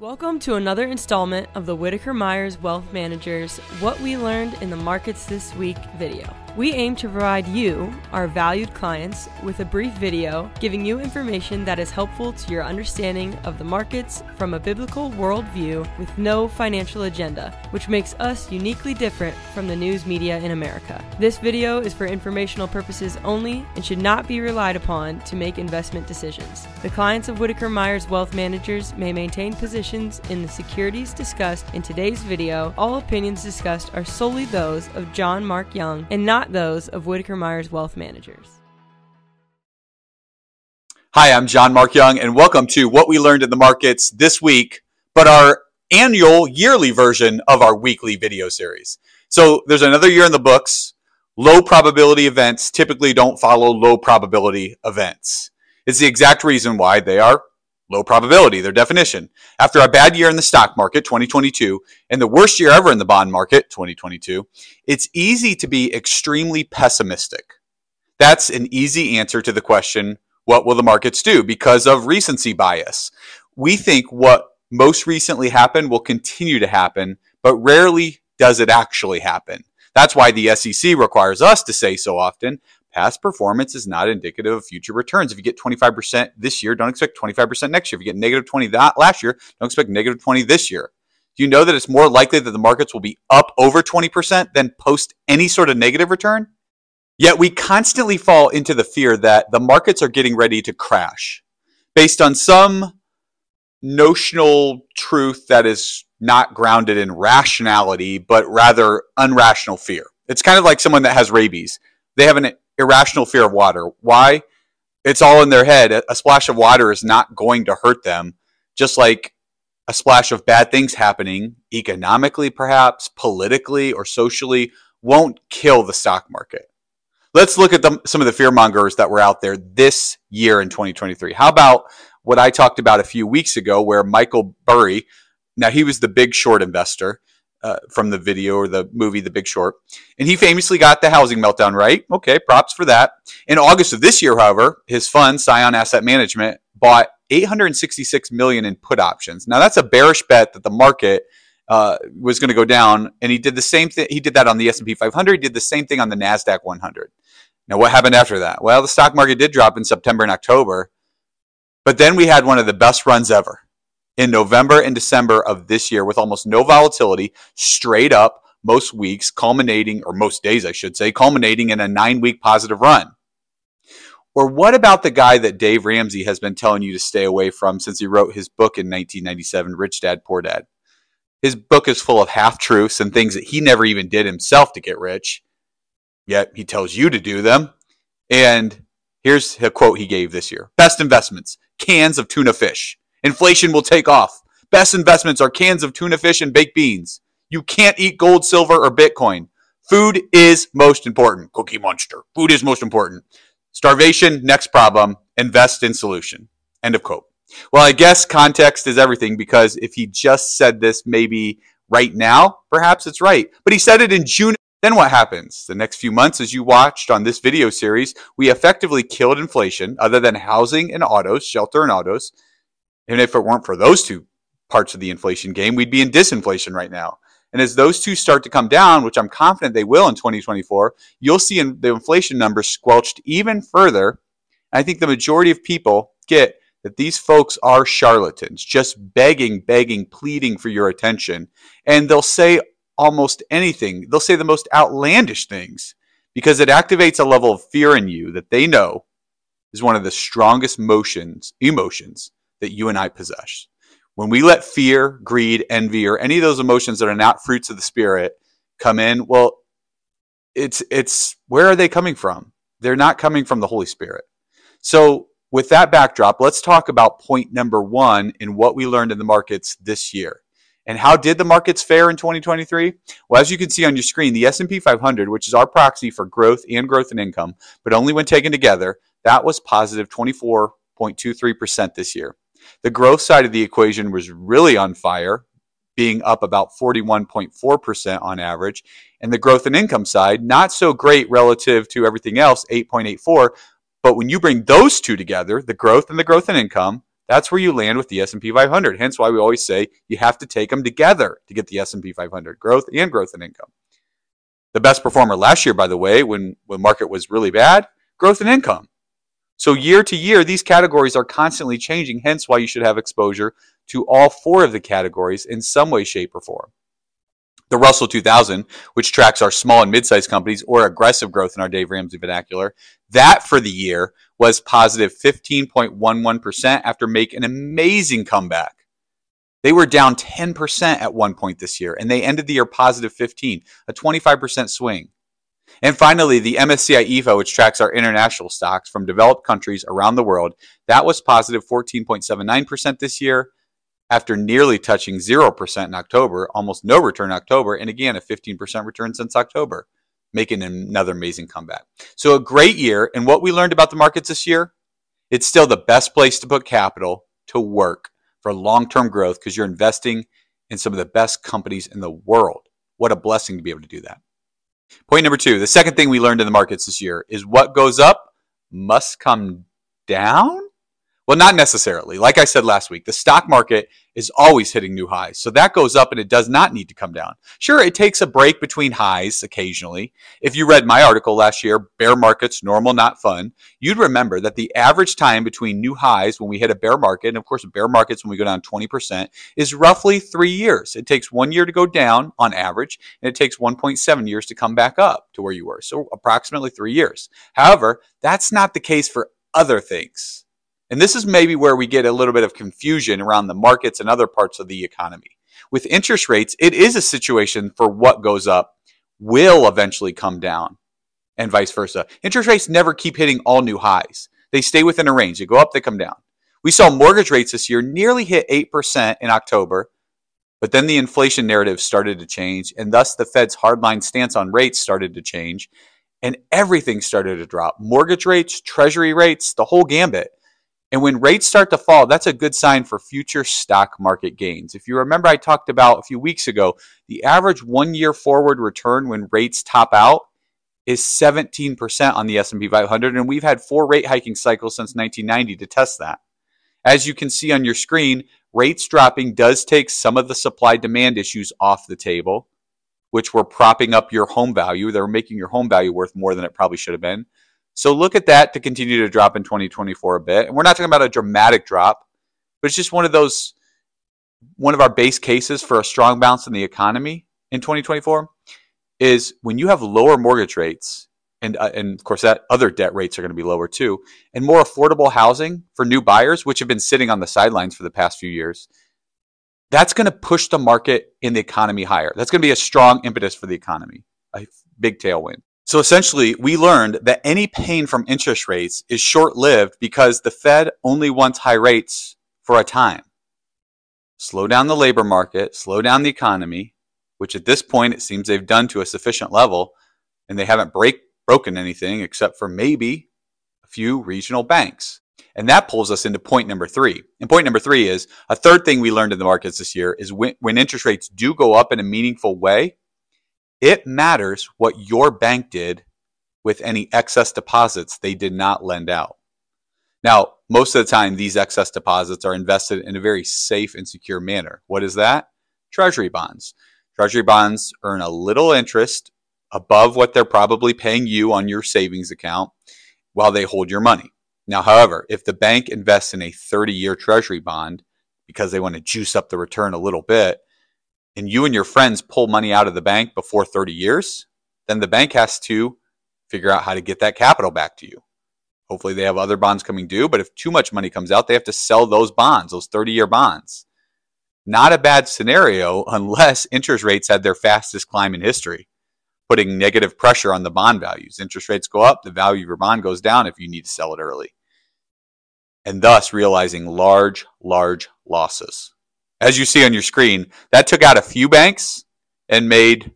Welcome to another installment of the Whitaker Myers Wealth Managers What We Learned in the Markets This Week video. We aim to provide you, our valued clients, with a brief video giving you information that is helpful to your understanding of the markets from a biblical worldview with no financial agenda, which makes us uniquely different from the news media in America. This video is for informational purposes only and should not be relied upon to make investment decisions. The clients of Whitaker Myers Wealth Managers may maintain positions in the securities discussed in today's video. All opinions discussed are solely those of John Mark Young and not those of Whitaker Myers Wealth Managers. Hi, I'm John Mark Young, and welcome to What We Learned in the Markets this week, but our annual yearly version of our weekly video series. So there's another year in the books. Low probability events typically don't follow low probability events. It's the exact reason why they are low probability, their definition. After a bad year in the stock market, 2022, and the worst year ever in the bond market, 2022, it's easy to be extremely pessimistic. That's an easy answer to the question, what will the markets do? Because of recency bias. We think what most recently happened will continue to happen, but rarely does it actually happen. That's why the SEC requires us to say so often, past performance is not indicative of future returns. If you get 25% this year, don't expect 25% next year. If you get negative 20 that last year, don't expect negative 20 this year. Do you know that it's more likely that the markets will be up over 20% than post any sort of negative return? Yet we constantly fall into the fear that the markets are getting ready to crash based on some notional truth that is not grounded in rationality, but rather unrational fear. It's kind of like someone that has rabies. They have an irrational fear of water. Why? It's all in their head. A splash of water is not going to hurt them, just like a splash of bad things happening economically, perhaps politically or socially, won't kill the stock market. Let's look at the, some of the fear mongers that were out there this year in 2023. How about what I talked about a few weeks ago, where Michael Burry, now he was the big short investor, uh, from the video or the movie The Big Short. And he famously got the housing meltdown right. Okay, props for that. In August of this year, however, his fund, Scion Asset Management, bought 866 million in put options. Now that's a bearish bet that the market uh, was going to go down, and he did the same thing. He did that on the S&P 500. He did the same thing on the Nasdaq 100. Now what happened after that? Well, the stock market did drop in September and October, but then we had one of the best runs ever in November and December of this year with almost no volatility, straight up most weeks, culminating, or most days, I should say, culminating in a nine week positive run. Or what about the guy that Dave Ramsey has been telling you to stay away from since he wrote his book in 1997, Rich Dad Poor Dad? His book is full of half truths and things that he never even did himself to get rich, yet he tells you to do them. And here's a quote he gave this year Best investments cans of tuna fish. Inflation will take off. Best investments are cans of tuna fish and baked beans. You can't eat gold, silver, or Bitcoin. Food is most important. Cookie Monster. Food is most important. Starvation, next problem. Invest in solution. End of quote. Well, I guess context is everything because if he just said this maybe right now, perhaps it's right. But he said it in June. Then what happens? The next few months, as you watched on this video series, we effectively killed inflation other than housing and autos, shelter and autos. And if it weren't for those two parts of the inflation game, we'd be in disinflation right now. And as those two start to come down, which I'm confident they will in 2024, you'll see the inflation numbers squelched even further. I think the majority of people get that these folks are charlatans, just begging, begging, pleading for your attention. And they'll say almost anything. They'll say the most outlandish things because it activates a level of fear in you that they know is one of the strongest motions, emotions that you and I possess. When we let fear, greed, envy, or any of those emotions that are not fruits of the spirit come in, well, it's it's where are they coming from? They're not coming from the Holy Spirit. So, with that backdrop, let's talk about point number 1 in what we learned in the markets this year. And how did the markets fare in 2023? Well, as you can see on your screen, the S&P 500, which is our proxy for growth and growth and income, but only when taken together, that was positive 24.23% this year. The growth side of the equation was really on fire, being up about 41.4% on average. And the growth and income side, not so great relative to everything else, 8.84. But when you bring those two together, the growth and the growth and income, That's where you land with the S&P 500. Hence why we always say you have to take them together to get the S&P 500, growth and growth and income. The best performer last year, by the way, when when market was really bad, growth and income. So year to year, these categories are constantly changing, hence why you should have exposure to all four of the categories in some way, shape, or form. The Russell 2000, which tracks our small and mid-sized companies or aggressive growth in our Dave Ramsey vernacular, that for the year was positive 15.11% after making an amazing comeback. They were down 10% at one point this year, and they ended the year positive 15, a 25% swing. And finally, the MSCI EAFE, which tracks our international stocks from developed countries around the world, that was positive 14.79% this year after nearly touching 0% in October, almost no return in October, and again, a 15% return since October, making another amazing comeback. So, a great year. And what we learned about the markets this year, it's still the best place to put capital to work for long term growth because you're investing in some of the best companies in the world. What a blessing to be able to do that. Point number two the second thing we learned in the markets this year is what goes up must come down. Well, not necessarily. Like I said last week, the stock market is always hitting new highs. So that goes up and it does not need to come down. Sure, it takes a break between highs occasionally. If you read my article last year, Bear Markets, Normal, Not Fun, you'd remember that the average time between new highs when we hit a bear market, and of course, bear markets when we go down 20%, is roughly three years. It takes one year to go down on average, and it takes 1.7 years to come back up to where you were. So approximately three years. However, that's not the case for other things. And this is maybe where we get a little bit of confusion around the markets and other parts of the economy. With interest rates, it is a situation for what goes up will eventually come down and vice versa. Interest rates never keep hitting all new highs. They stay within a range. They go up, they come down. We saw mortgage rates this year nearly hit 8% in October, but then the inflation narrative started to change, and thus the Fed's hardline stance on rates started to change, and everything started to drop. Mortgage rates, treasury rates, the whole gambit. And when rates start to fall, that's a good sign for future stock market gains. If you remember, I talked about a few weeks ago, the average one year forward return when rates top out is 17% on the S&P 500 and we've had four rate hiking cycles since 1990 to test that. As you can see on your screen, rates dropping does take some of the supply demand issues off the table, which were propping up your home value. They were making your home value worth more than it probably should have been. So look at that to continue to drop in 2024 a bit. And we're not talking about a dramatic drop, but it's just one of those, one of our base cases for a strong bounce in the economy in 2024 is when you have lower mortgage rates, and, uh, and of course that other debt rates are going to be lower too, and more affordable housing for new buyers, which have been sitting on the sidelines for the past few years. That's going to push the market in the economy higher. That's going to be a strong impetus for the economy, a big tailwind. So essentially, we learned that any pain from interest rates is short lived because the Fed only wants high rates for a time. Slow down the labor market, slow down the economy, which at this point it seems they've done to a sufficient level, and they haven't break, broken anything except for maybe a few regional banks. And that pulls us into point number three. And point number three is a third thing we learned in the markets this year is when, when interest rates do go up in a meaningful way, it matters what your bank did with any excess deposits they did not lend out. Now, most of the time, these excess deposits are invested in a very safe and secure manner. What is that? Treasury bonds. Treasury bonds earn a little interest above what they're probably paying you on your savings account while they hold your money. Now, however, if the bank invests in a 30 year treasury bond because they want to juice up the return a little bit, and you and your friends pull money out of the bank before 30 years, then the bank has to figure out how to get that capital back to you. Hopefully, they have other bonds coming due, but if too much money comes out, they have to sell those bonds, those 30 year bonds. Not a bad scenario unless interest rates had their fastest climb in history, putting negative pressure on the bond values. Interest rates go up, the value of your bond goes down if you need to sell it early, and thus realizing large, large losses as you see on your screen, that took out a few banks and made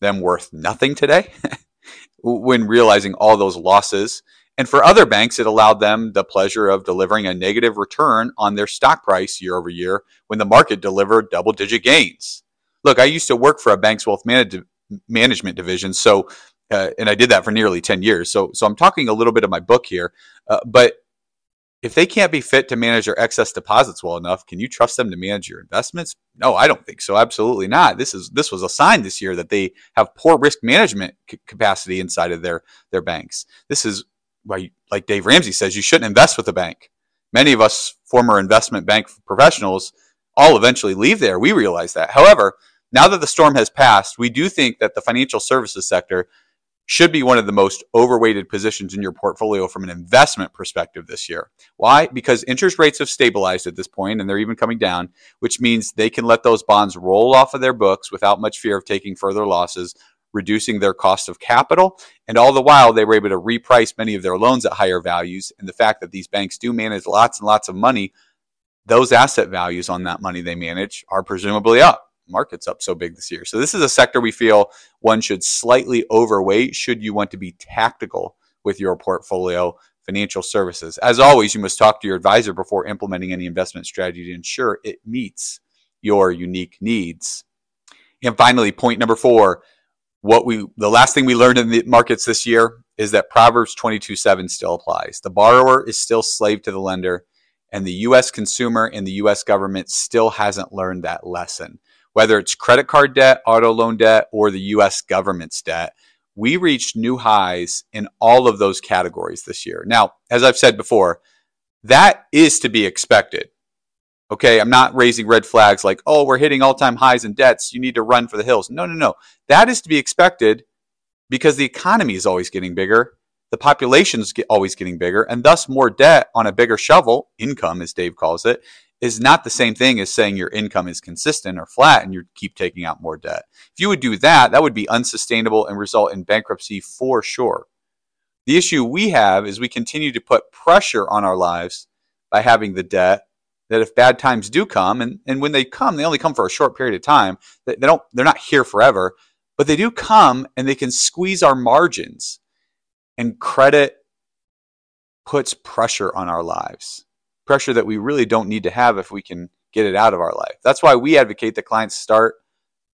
them worth nothing today when realizing all those losses. And for other banks, it allowed them the pleasure of delivering a negative return on their stock price year over year when the market delivered double digit gains. Look, I used to work for a bank's wealth manage- management division, so uh, and I did that for nearly 10 years. So, so I'm talking a little bit of my book here, uh, but if they can't be fit to manage their excess deposits well enough, can you trust them to manage your investments? No, I don't think so. Absolutely not. This is this was a sign this year that they have poor risk management c- capacity inside of their their banks. This is why, like Dave Ramsey says, you shouldn't invest with a bank. Many of us former investment bank professionals all eventually leave there. We realize that. However, now that the storm has passed, we do think that the financial services sector should be one of the most overweighted positions in your portfolio from an investment perspective this year. Why? Because interest rates have stabilized at this point and they're even coming down, which means they can let those bonds roll off of their books without much fear of taking further losses, reducing their cost of capital. And all the while, they were able to reprice many of their loans at higher values. And the fact that these banks do manage lots and lots of money, those asset values on that money they manage are presumably up market's up so big this year. So this is a sector we feel one should slightly overweight should you want to be tactical with your portfolio financial services. As always, you must talk to your advisor before implementing any investment strategy to ensure it meets your unique needs. And finally, point number 4, what we the last thing we learned in the markets this year is that Proverbs 22:7 still applies. The borrower is still slave to the lender and the US consumer and the US government still hasn't learned that lesson whether it's credit card debt, auto loan debt, or the US government's debt, we reached new highs in all of those categories this year. Now, as I've said before, that is to be expected. Okay, I'm not raising red flags like, oh, we're hitting all time highs in debts. You need to run for the hills. No, no, no. That is to be expected because the economy is always getting bigger. The population is always getting bigger, and thus more debt on a bigger shovel, income, as Dave calls it, is not the same thing as saying your income is consistent or flat and you keep taking out more debt. If you would do that, that would be unsustainable and result in bankruptcy for sure. The issue we have is we continue to put pressure on our lives by having the debt that if bad times do come and, and when they come they only come for a short period of time they, don't they're not here forever but they do come and they can squeeze our margins and credit puts pressure on our lives pressure that we really don't need to have if we can get it out of our life. That's why we advocate that clients start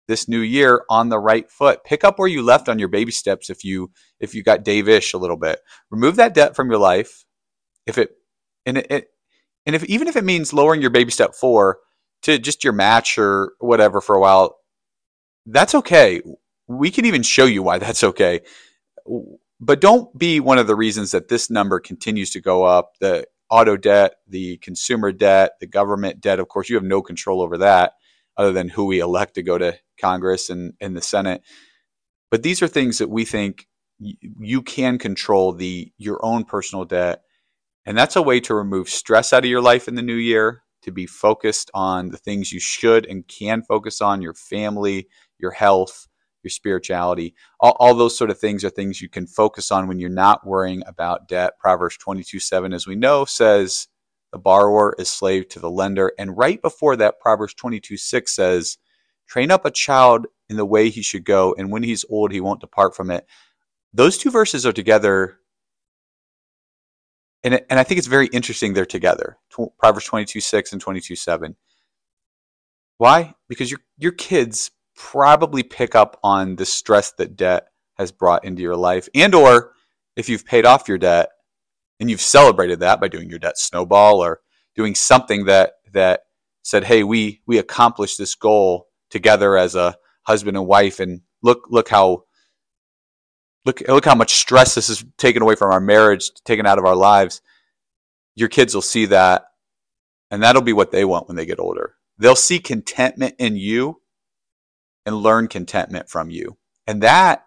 this new year on the right foot. Pick up where you left on your baby steps if you if you got Dave-ish a little bit. Remove that debt from your life. If it and it, it and if even if it means lowering your baby step four to just your match or whatever for a while, that's okay. We can even show you why that's okay. But don't be one of the reasons that this number continues to go up. The auto debt, the consumer debt, the government debt. Of course, you have no control over that other than who we elect to go to Congress and, and the Senate. But these are things that we think you can control the your own personal debt. And that's a way to remove stress out of your life in the new year, to be focused on the things you should and can focus on, your family, your health, your spirituality. All, all, those sort of things are things you can focus on when you're not worrying about debt. Proverbs 22 7, as we know, says the borrower is slave to the lender. And right before that, Proverbs 22 6 says, train up a child in the way he should go, and when he's old, he won't depart from it. Those two verses are together. And, and I think it's very interesting they're together. Proverbs 22 6 and 22 7. Why? Because your, your kids probably pick up on the stress that debt has brought into your life. And or if you've paid off your debt and you've celebrated that by doing your debt snowball or doing something that that said hey we we accomplished this goal together as a husband and wife and look look how look look how much stress this is taken away from our marriage taken out of our lives your kids will see that and that'll be what they want when they get older. They'll see contentment in you and learn contentment from you. And that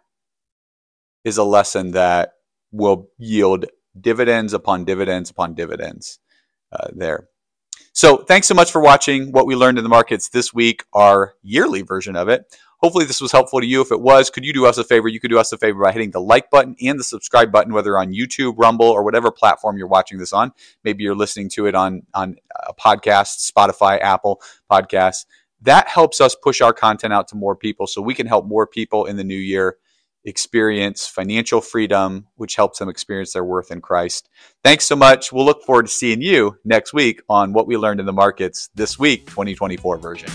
is a lesson that will yield dividends upon dividends upon dividends uh, there. So, thanks so much for watching what we learned in the markets this week, our yearly version of it. Hopefully, this was helpful to you. If it was, could you do us a favor? You could do us a favor by hitting the like button and the subscribe button, whether on YouTube, Rumble, or whatever platform you're watching this on. Maybe you're listening to it on on a podcast, Spotify, Apple Podcasts that helps us push our content out to more people so we can help more people in the new year experience financial freedom, which helps them experience their worth in Christ. Thanks so much. We'll look forward to seeing you next week on what we learned in the markets this week, 2024 version.